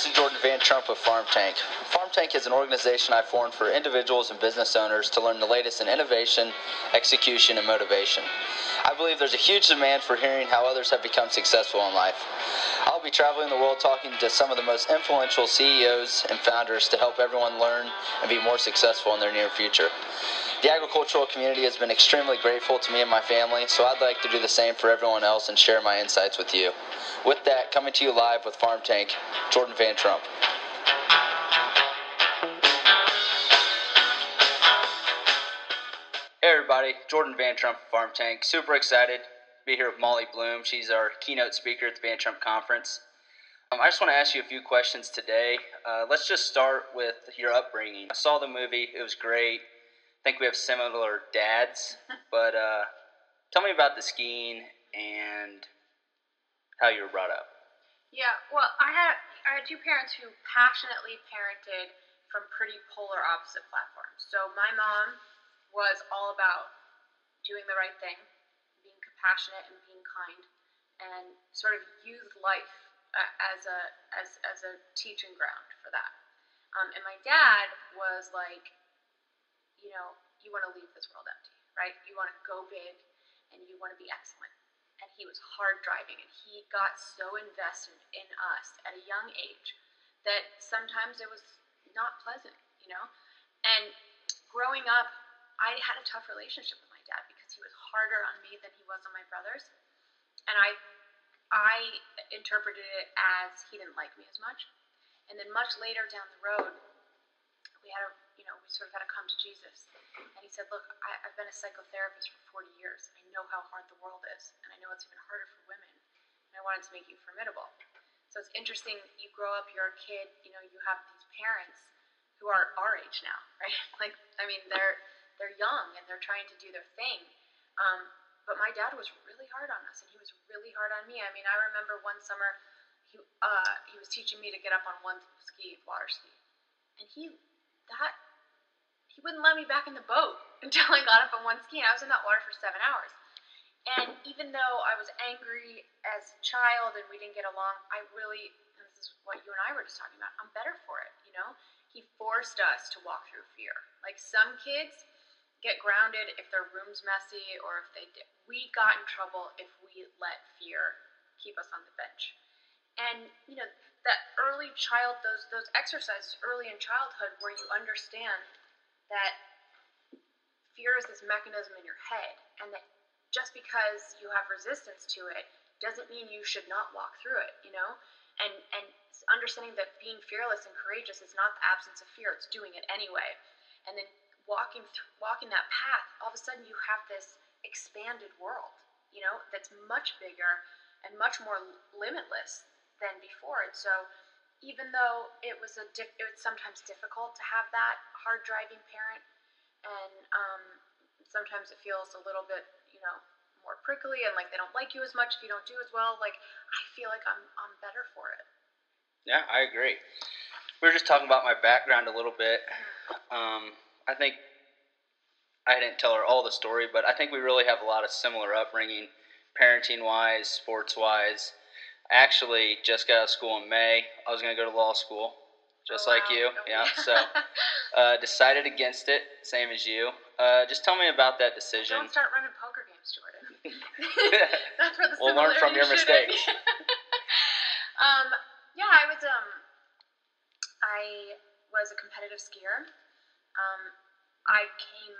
This is Jordan Van Trump with Farm Tank. Farm Tank is an organization I formed for individuals and business owners to learn the latest in innovation, execution, and motivation. I believe there's a huge demand for hearing how others have become successful in life. I'll be traveling the world talking to some of the most influential CEOs and founders to help everyone learn and be more successful in their near future. The agricultural community has been extremely grateful to me and my family, so I'd like to do the same for everyone else and share my insights with you. With that, coming to you live with Farm Tank, Jordan Van Trump. Hey everybody, Jordan Van Trump Farm Tank. Super excited to be here with Molly Bloom. She's our keynote speaker at the Van Trump Conference. Um, I just want to ask you a few questions today. Uh, let's just start with your upbringing. I saw the movie, it was great. I think we have similar dads, but uh, tell me about the skiing and how you were brought up. Yeah, well, I had I had two parents who passionately parented from pretty polar opposite platforms. So my mom was all about doing the right thing, being compassionate and being kind, and sort of used life uh, as a as as a teaching ground for that. Um, and my dad was like, you know, you want to leave this world empty, right? You want to go big, and you want to be excellent. And he was hard driving, and he got so invested in us at a young age that sometimes it was not pleasant, you know. And growing up, I had a tough relationship with my dad because he was harder on me than he was on my brothers, and I I interpreted it as he didn't like me as much. And then much later down the road, we had a you know we sort of had to come to Jesus, and he said, "Look, I, I've been a psychotherapist for 40 years. I know how hard the world is, and I know it's even harder for women. And I wanted to make you formidable." So it's interesting. You grow up, you're a kid. You know, you have these parents who are our age now, right? Like, I mean, they're they're young and they're trying to do their thing. Um, but my dad was really hard on us, and he was really hard on me. I mean, I remember one summer, he uh, he was teaching me to get up on one ski, water ski, and he that he wouldn't let me back in the boat until I got up on one ski, and I was in that water for seven hours. And even though I was angry as a child and we didn't get along, I really, this is what you and I were just talking about, I'm better for it, you know? He forced us to walk through fear. Like some kids get grounded if their room's messy or if they did. We got in trouble if we let fear keep us on the bench. And, you know, that early child, those, those exercises early in childhood where you understand that fear is this mechanism in your head and that just because you have resistance to it doesn't mean you should not walk through it, you know? And and understanding that being fearless and courageous is not the absence of fear, it's doing it anyway. And then walking through, walking that path, all of a sudden you have this expanded world, you know, that's much bigger and much more limitless than before. And so even though it was a it was sometimes difficult to have that hard driving parent and um, sometimes it feels a little bit you know more prickly and like they don't like you as much if you don't do as well like i feel like i'm i'm better for it. Yeah i agree. We were just talking about my background a little bit. Um, i think i didn't tell her all the story but i think we really have a lot of similar upbringing parenting wise sports wise actually just got out of school in may. I was going to go to law school just Oh, like you yeah so uh, decided against it same as you. Uh, just tell me about that decision. Don't start running poker games jordan. That's where the We'll learn from your mistakes. um yeah i was um i was a competitive skier. Um i came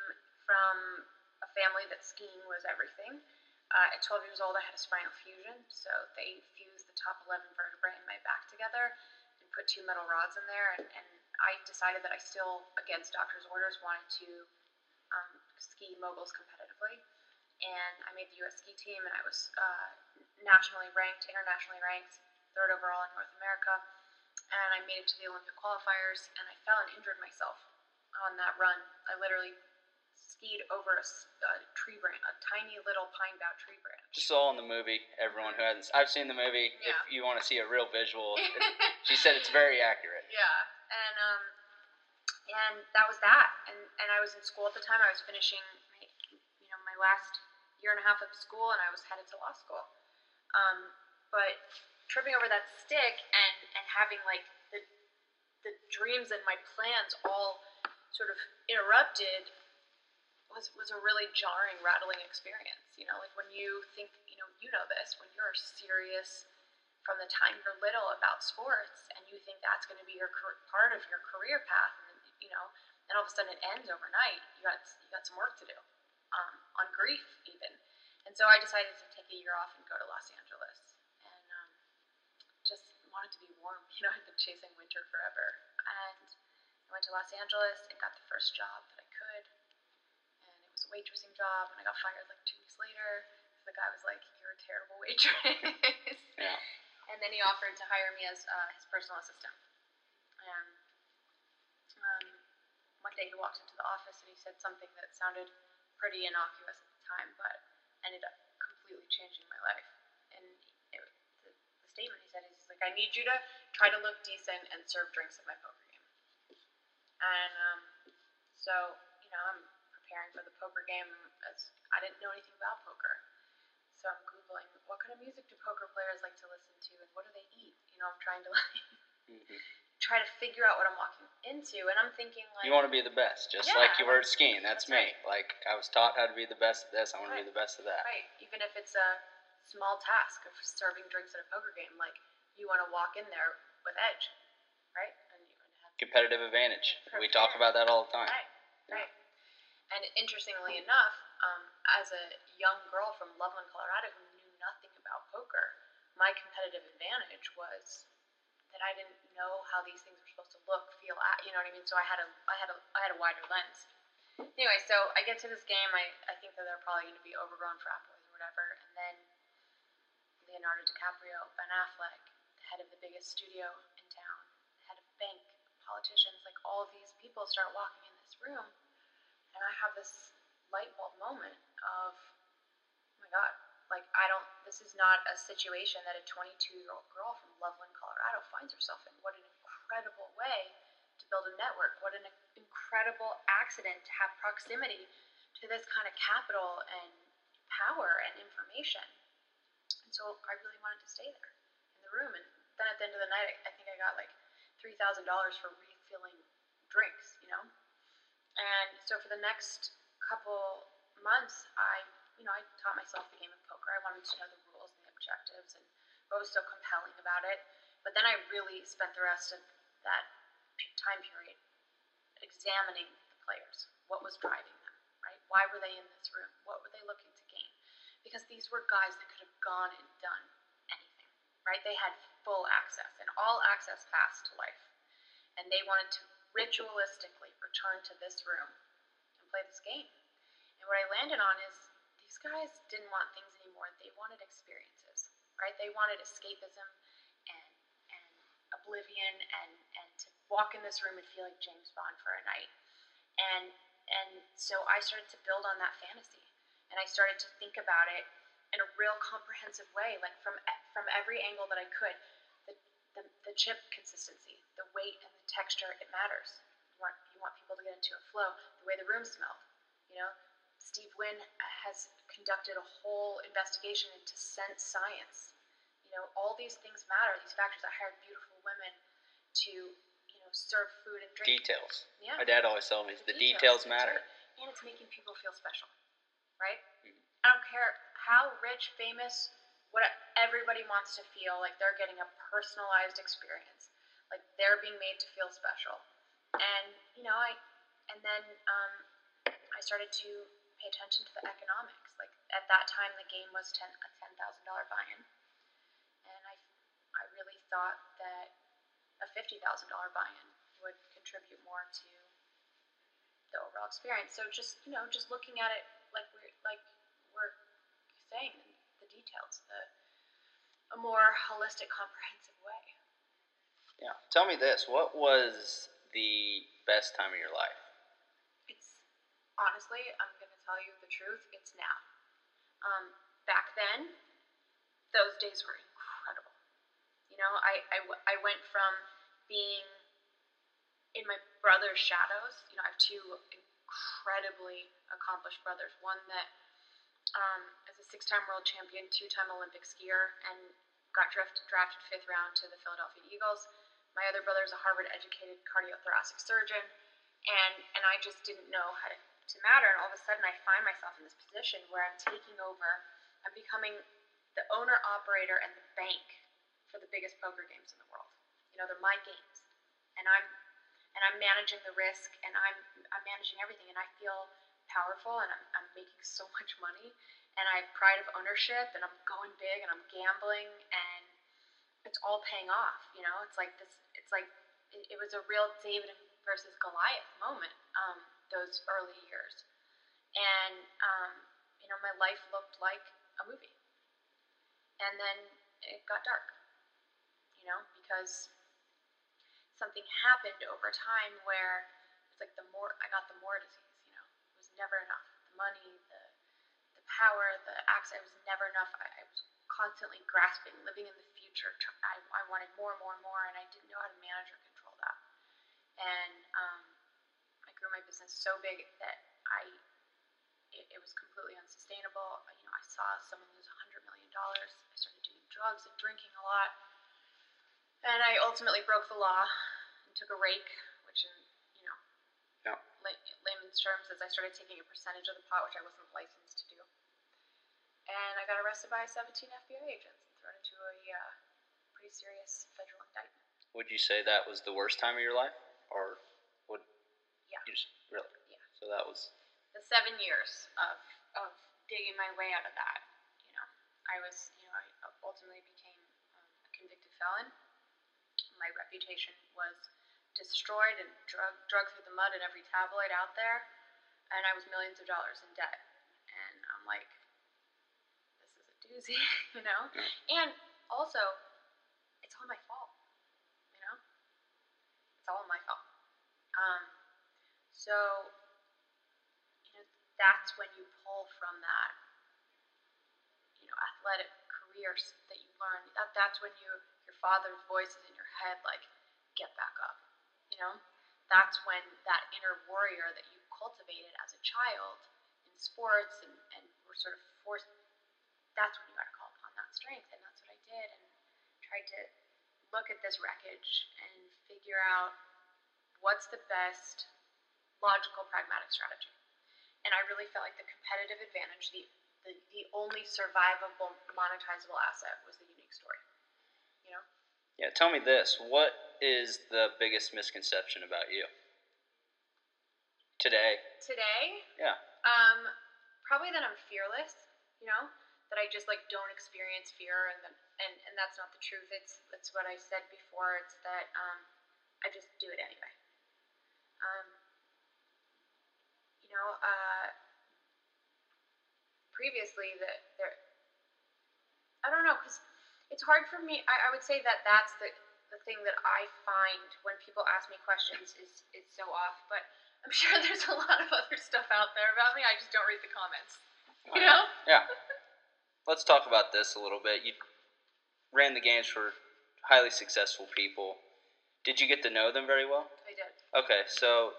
from a family that skiing was everything. Uh, at 12 years old i had a spinal fusion so they fused top 11 vertebrae in my back together and put two metal rods in there and, and i decided that i still against doctor's orders wanted to um, ski moguls competitively. And i made the us ski team and i was uh, nationally ranked internationally ranked third overall in north america. And i made it to the olympic qualifiers and i fell and injured myself on that run. I literally skied over a tree branch a tiny little pine bough tree branch just all in the movie everyone who hasn't i've seen the movie Yeah. if you want to see a real visual it- she said it's very accurate Yeah, and um, and that was that. And and I was in school at the time. I was finishing my, you know, my last year and a half of school, and I was headed to law school. Um, but tripping over that stick and and having like the the dreams and my plans all sort of interrupted was was a really jarring, rattling experience. You know, like when you think, you know, you know this, when you're serious from the time you're little about sports, and you think that's going to be your part of your career path, and you know, and all of a sudden it ends overnight. You got you got some work to do, um, on grief even. And so I decided to take a year off and go to Los Angeles, and um, just wanted to be warm. You know, I'd been chasing winter forever, and I went to Los Angeles and got the first job that I a waitressing job, and I got fired like two weeks later. The guy was like, "You're a terrible waitress." Yeah. And then he offered to hire me as uh, his personal assistant. And um, one day he walked into the office and he said something that sounded pretty innocuous at the time, but ended up completely changing my life. And it, the, the statement he said is like, "I need you to try to look decent and serve drinks at my poker game." And um, so, you know, I'm preparing for the poker game as I didn't know anything about poker. So I'm googling what kind of music do poker players like to listen to and what do they eat? You know, I'm trying to like Mm-hmm. try to figure out what I'm walking into, and I'm thinking like You want to be the best, just Yeah, like you were at skiing. That's, that's me. Like I was taught how to be the best at this. I want to be the best at that. right, even if it's a small task of serving drinks at a poker game, like you want to walk in there with edge, right? And you have Competitive advantage. We talk about that all the time. Right, right. And interestingly enough, um, as a young girl from Loveland, Colorado, who knew nothing about poker, my competitive advantage was that I didn't know how these things were supposed to look, feel, act, you know what I mean? So I had a, I had a, I had a wider lens. Anyway, so I get to this game. I, I think that they're probably going to be overgrown frat boys or whatever, and then Leonardo DiCaprio, Ben Affleck, the head of the biggest studio in town, the head of bank, politicians, like all these people start walking in this room, and I have this light bulb moment of, oh my god, like I don't, this is not a situation that a 22 year old girl from Loveland, Colorado finds herself in. What an incredible way to build a network. What an incredible accident to have proximity to this kind of capital and power and information. And so I really wanted to stay there in the room. And then at the end of the night, I, I think I got like three thousand dollars for refilling drinks, you know. And so for the next couple months, I, you know, I taught myself the game of poker. I wanted to know the rules and the objectives and what was so compelling about it. But then I really spent the rest of that time period examining the players. What was driving them, right? Why were they in this room? What were they looking to gain? Because these were guys that could have gone and done anything, right? They had full access and all access pass to life. And they wanted to ritualistically return to this room and play this game. And what I landed on is these guys didn't want things anymore. They wanted experiences, right? They wanted escapism and and oblivion and and to walk in this room and feel like James Bond for a night. And and so I started to build on that fantasy. And I started to think about it in a real comprehensive way, like from from every angle that I could. The, the, the chip consistency, the weight and the texture, it matters. Want people to get into a flow. The way the room smelled, you know. Steve Wynn has conducted a whole investigation into sense science. You know, all these things matter. These factors. I hired beautiful women to, you know, serve food and drink. Details. Yeah. My dad always told me the details that's matter. it. And it's making people feel special, right? Mhm. I don't care how rich, famous, what everybody wants to feel like they're getting a personalized experience, like they're being made to feel special. And you know, I and then um, I started to pay attention to the economics. Like at that time, the game was ten a ten thousand dollar buy-in, and I I really thought that a fifty thousand dollar buy-in would contribute more to the overall experience. So just you know, just looking at it like we're like we're saying the details, the a more holistic, comprehensive way. Yeah. Tell me this. What was the best time of your life? It's honestly, I'm gonna tell you the truth. It's now. Um, back then, those days were incredible. You know, I I went from being in my brother's shadows. You know, I have two incredibly accomplished brothers. One that um, is a six-time world champion, two-time Olympic skier, and got drafted drafted fifth round to the Philadelphia Eagles. My other brother is a Harvard-educated cardiothoracic surgeon, and and I just didn't know how to, to matter. And all of a sudden, I find myself in this position where I'm taking over. I'm becoming the owner, operator, and the bank for the biggest poker games in the world. You know, they're my games, and I'm and I'm managing the risk, and I'm I'm managing everything, and I feel powerful, and I'm I'm making so much money, and I have pride of ownership, and I'm going big, and I'm gambling, and it's all paying off. You know, it's like this. It's like it, it was a real David versus Goliath moment. Um, those early years, and um, you know, my life looked like a movie, and then it got dark. You know, because something happened over time where it's like the more I got, the more disease. You know, it was never enough. The money, the the power, the access. It was never enough. I, I constantly grasping, living in the future. I, I wanted more and more and more, and I didn't know how to manage or control that. And um, I grew my business so big that I it, it was completely unsustainable. You know, I saw someone lose a hundred million dollars. I started doing drugs and drinking a lot, and I ultimately broke the law and took a rake, which in you know, Yeah. layman's terms is I started taking a percentage of the pot, which I wasn't licensed to. And I got arrested by 17 FBI agents and thrown into a uh, pretty serious federal indictment. Would you say that was the worst time of your life, or would Yeah. you just really? Yeah. So that was the seven years of, of digging my way out of that. You know, I was, you know, I ultimately became um, a convicted felon. My reputation was destroyed and drug drug through the mud in every tabloid out there, and I was millions of dollars in debt. And I'm like, this is a doozy, you know. And also, it's all my fault, you know. It's all my fault. Um, so you know, that's when you pull from that, you know, athletic careers that you learn. That that's when you your father's voice is in your head, like, get back up. You know, that's when that inner warrior that you cultivated as a child in sports and and were sort of forced. That's when you got to call upon that strength, and that's what I did, and tried to look at this wreckage and figure out what's the best logical, pragmatic strategy. And I really felt like the competitive advantage, the, the, the only survivable, monetizable asset was the unique story. You know? yeah. Tell me this: What is the biggest misconception about you today? Today, Yeah. um, probably that I'm fearless, you know? That I just like don't experience fear and then, and, and that's not the truth. It's it's what I said before, it's that um, I just do it anyway. Um, you know, uh, previously that there, I don't know, because it's hard for me. I, I would say that that's the the thing that I find when people ask me questions is is so off. But I'm sure there's a lot of other stuff out there about me. I just don't read the comments. You know? Yeah. Let's talk about this a little bit. You ran the games for highly successful people. Did you get to know them very well? I did. Okay, so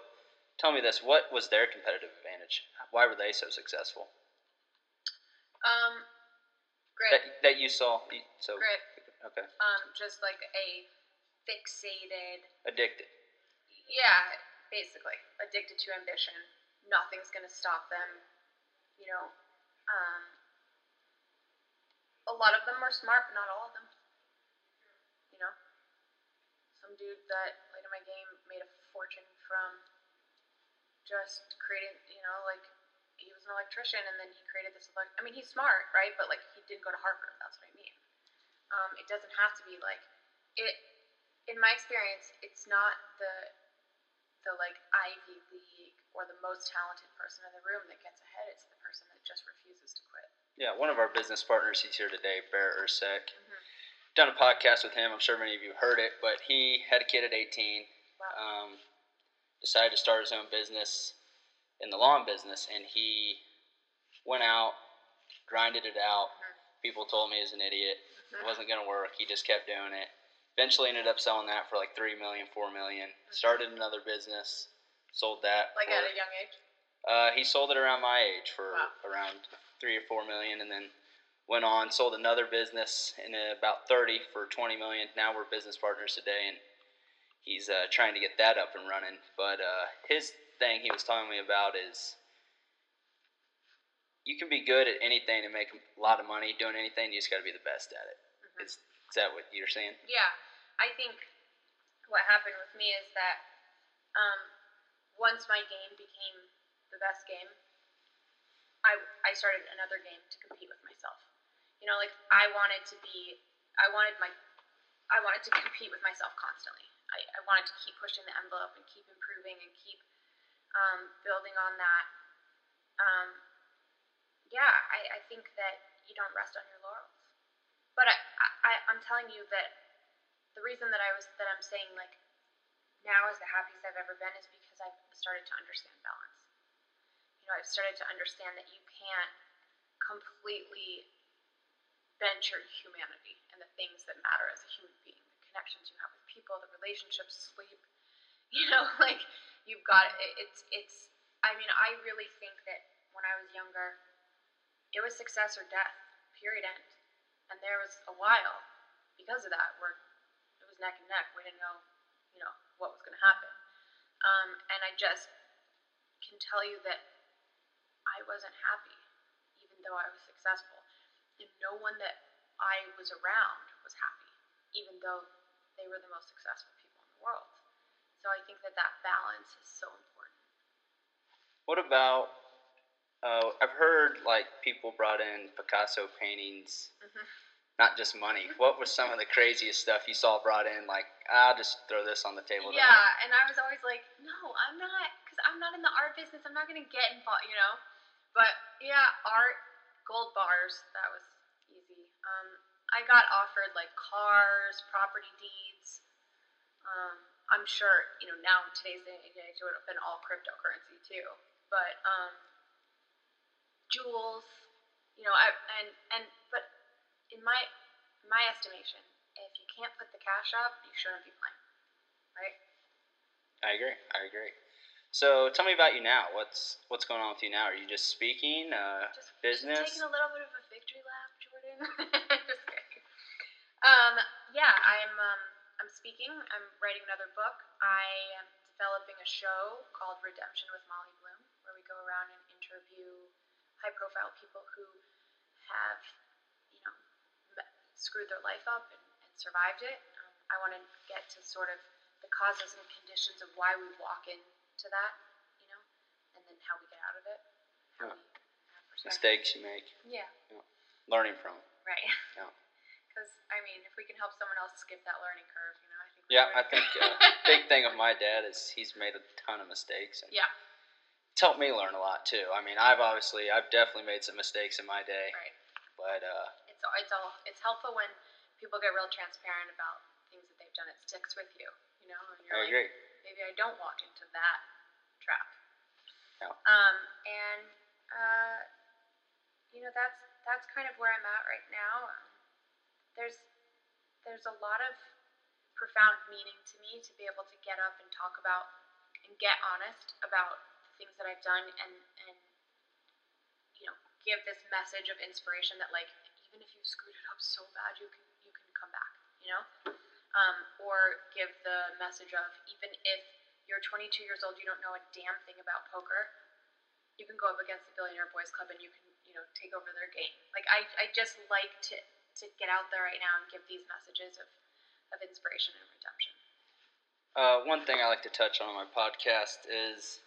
tell me this: What was their competitive advantage? Why were they so successful? Um, That, grit, that you saw. So grit. okay, Um, just like a fixated. addicted. Yeah, basically addicted to ambition. Nothing's gonna stop them. You know, um, a lot of them are smart, but not all of them. You know, some dude that played in my game made a fortune from just creating. You know, like he was an electrician, and then he created this. Elect- I mean, he's smart, right? But like, he didn't go to Harvard. That's what I mean. Um, it doesn't have to be like it. In my experience, it's not the the like Ivy League or the most talented person in the room that gets ahead. It's the person that just refuses to quit. Yeah, one of our business partners. He's here today, Bear Ursek. Mhm. Done a podcast with him. I'm sure many of you heard it, but he had a kid at 18. Wow. Um, decided to start his own business in the lawn business, and he went out, grinded it out. Mhm. People told me he was an idiot. It Mhm. wasn't gonna work. He just kept doing it. Eventually, ended up selling that for like three million, four million. Started another business, sold that. Like for, at a young age. uh, he sold it around my age for Wow. around three or four million, and then went on sold another business in about thirty for twenty million. Now we're business partners today, and he's uh, trying to get that up and running. But uh, his thing he was telling me about is you can be good at anything and make a lot of money doing anything. You just got to be the best at it. Mhm. Is, is that what you're saying? Yeah, I think what happened with me is that um, once my game became the best game, I, I started another game to compete with myself. You know, like I wanted to be, I wanted my, I wanted to compete with myself constantly. I, I wanted to keep pushing the envelope and keep improving and keep um, building on that. Um, yeah, I, I think that you don't rest on your laurels. But I, I, I'm telling you that the reason that I was that I'm saying like now is the happiest I've ever been is because I've started to understand balance. You know, I've started to understand that you can't completely bench your humanity and the things that matter as a human being, the connections you have with people, the relationships, sleep. You know, like you've got it, it's it's. I mean, I really think that when I was younger, it was success or death. Period. End. And there was a while because of that where it was neck and neck. We didn't know, you know, what was going to happen. Um, and I just can tell you that I wasn't happy, even though I was successful. And no one that I was around was happy, even though they were the most successful people in the world. So I think that that balance is so important. What about? Uh, I've heard like people brought in Picasso paintings, Mhm. not just money. What was some of the craziest stuff you saw brought in? Like, I'll just throw this on the table. there." Yeah, and I was always like, no, I'm not, because I'm not in the art business. I'm not gonna get involved, you know. Yeah, art, gold bars, that was easy. Um, I got offered like cars, property deeds. Um, I'm sure, you know, now in today's day and age, it would have been all cryptocurrency too. But um, jewels, you know, I and and but in my my estimation, if you can't put the cash up, you shouldn't be playing, right? I agree. I agree. So tell me about you now. What's what's going on with you now? Are you just speaking? Uh, Just business? Just taking a little bit of a victory lap, Jordan. just kidding. Um, yeah, I'm um, I'm speaking. I'm writing another book. I am developing a show called Redemption with Molly Bloom, where we go around and interview high-profile people who have, you know, screwed their life up and, and survived it. Um, I want to get to sort of the causes and conditions of why we walk into that, you know, and then how we get out of it. How Yeah. we have mistakes you make, Yeah, learning from. 'em. right. Yeah. Because I mean, if we can help someone else skip that learning curve, you know, I think. Yeah, I think uh, big thing of my dad is he's made a ton of mistakes. And Yeah. It's helped me learn a lot too. I mean, I've obviously I've definitely made some mistakes in my day, Right. but uh, It's all- it's all it's helpful when people get real transparent about things that they've done. It sticks with you, you know. And you're I like, agree. Maybe I don't walk into that trap. Yeah. Um, and uh, you know that's that's kind of where I'm at right now. Um, there's there's a lot of profound meaning to me to be able to get up and talk about and get honest about the things that I've done and and you know give this message of inspiration that like even if you screwed it up so bad you can you can come back you know um, or give the message of even if you're 22 years old you don't know a damn thing about poker you can go up against the billionaire boys club and you can you know take over their game like i, I just like to to get out there right now and give these messages of of inspiration and redemption Uh, one thing I like to touch on on my podcast is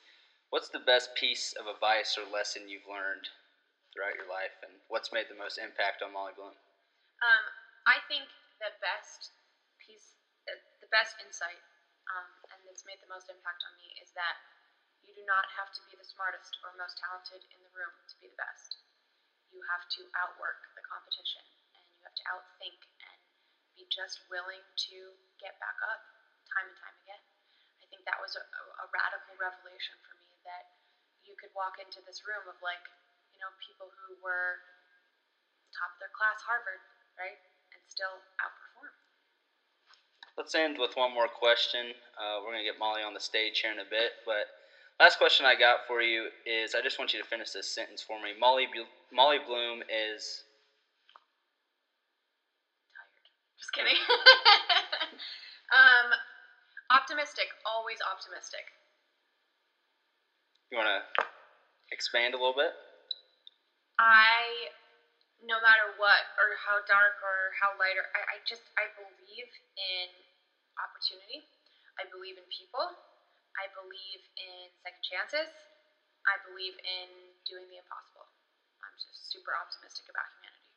what's the best piece of advice or lesson you've learned throughout your life, and what's made the most impact on Molly Bloom? Um, I think the best piece, uh, the best insight, um, and it's made the most impact on me is that you do not have to be the smartest or most talented in the room to be the best. You have to outwork the competition, and you have to outthink and be just willing to get back up time and time again. I think that was a, a, radical revelation for me that you could walk into this room of like, you know, people who were top of their class, Harvard, right, and still outperform. Let's end with one more question. Uh, we're gonna get Molly on the stage here in a bit, but last question I got for you is I just want you to finish this sentence for me. Molly Bu- Molly Bloom is Tired. Just kidding. um, Optimistic, always optimistic. You want to expand a little bit? I, no matter what, or how dark or how light, or I, I just, I believe in opportunity. I believe in people. I believe in second chances. I believe in doing the impossible. I'm just super optimistic about humanity.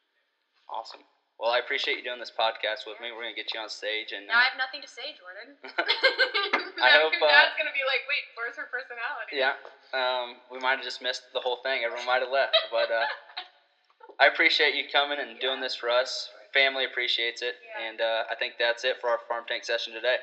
Awesome. Well, I appreciate you doing this podcast with me. We're gonna get you on stage, and Now I uh, have nothing to say, Jordan. I hope, uh, Dad's gonna be like, wait, where's her personality? yeah, um, we might have just missed the whole thing. Everyone might have left, but uh, I appreciate you coming and doing this for us. Family appreciates it, and uh, I think that's it for our farm tank session today.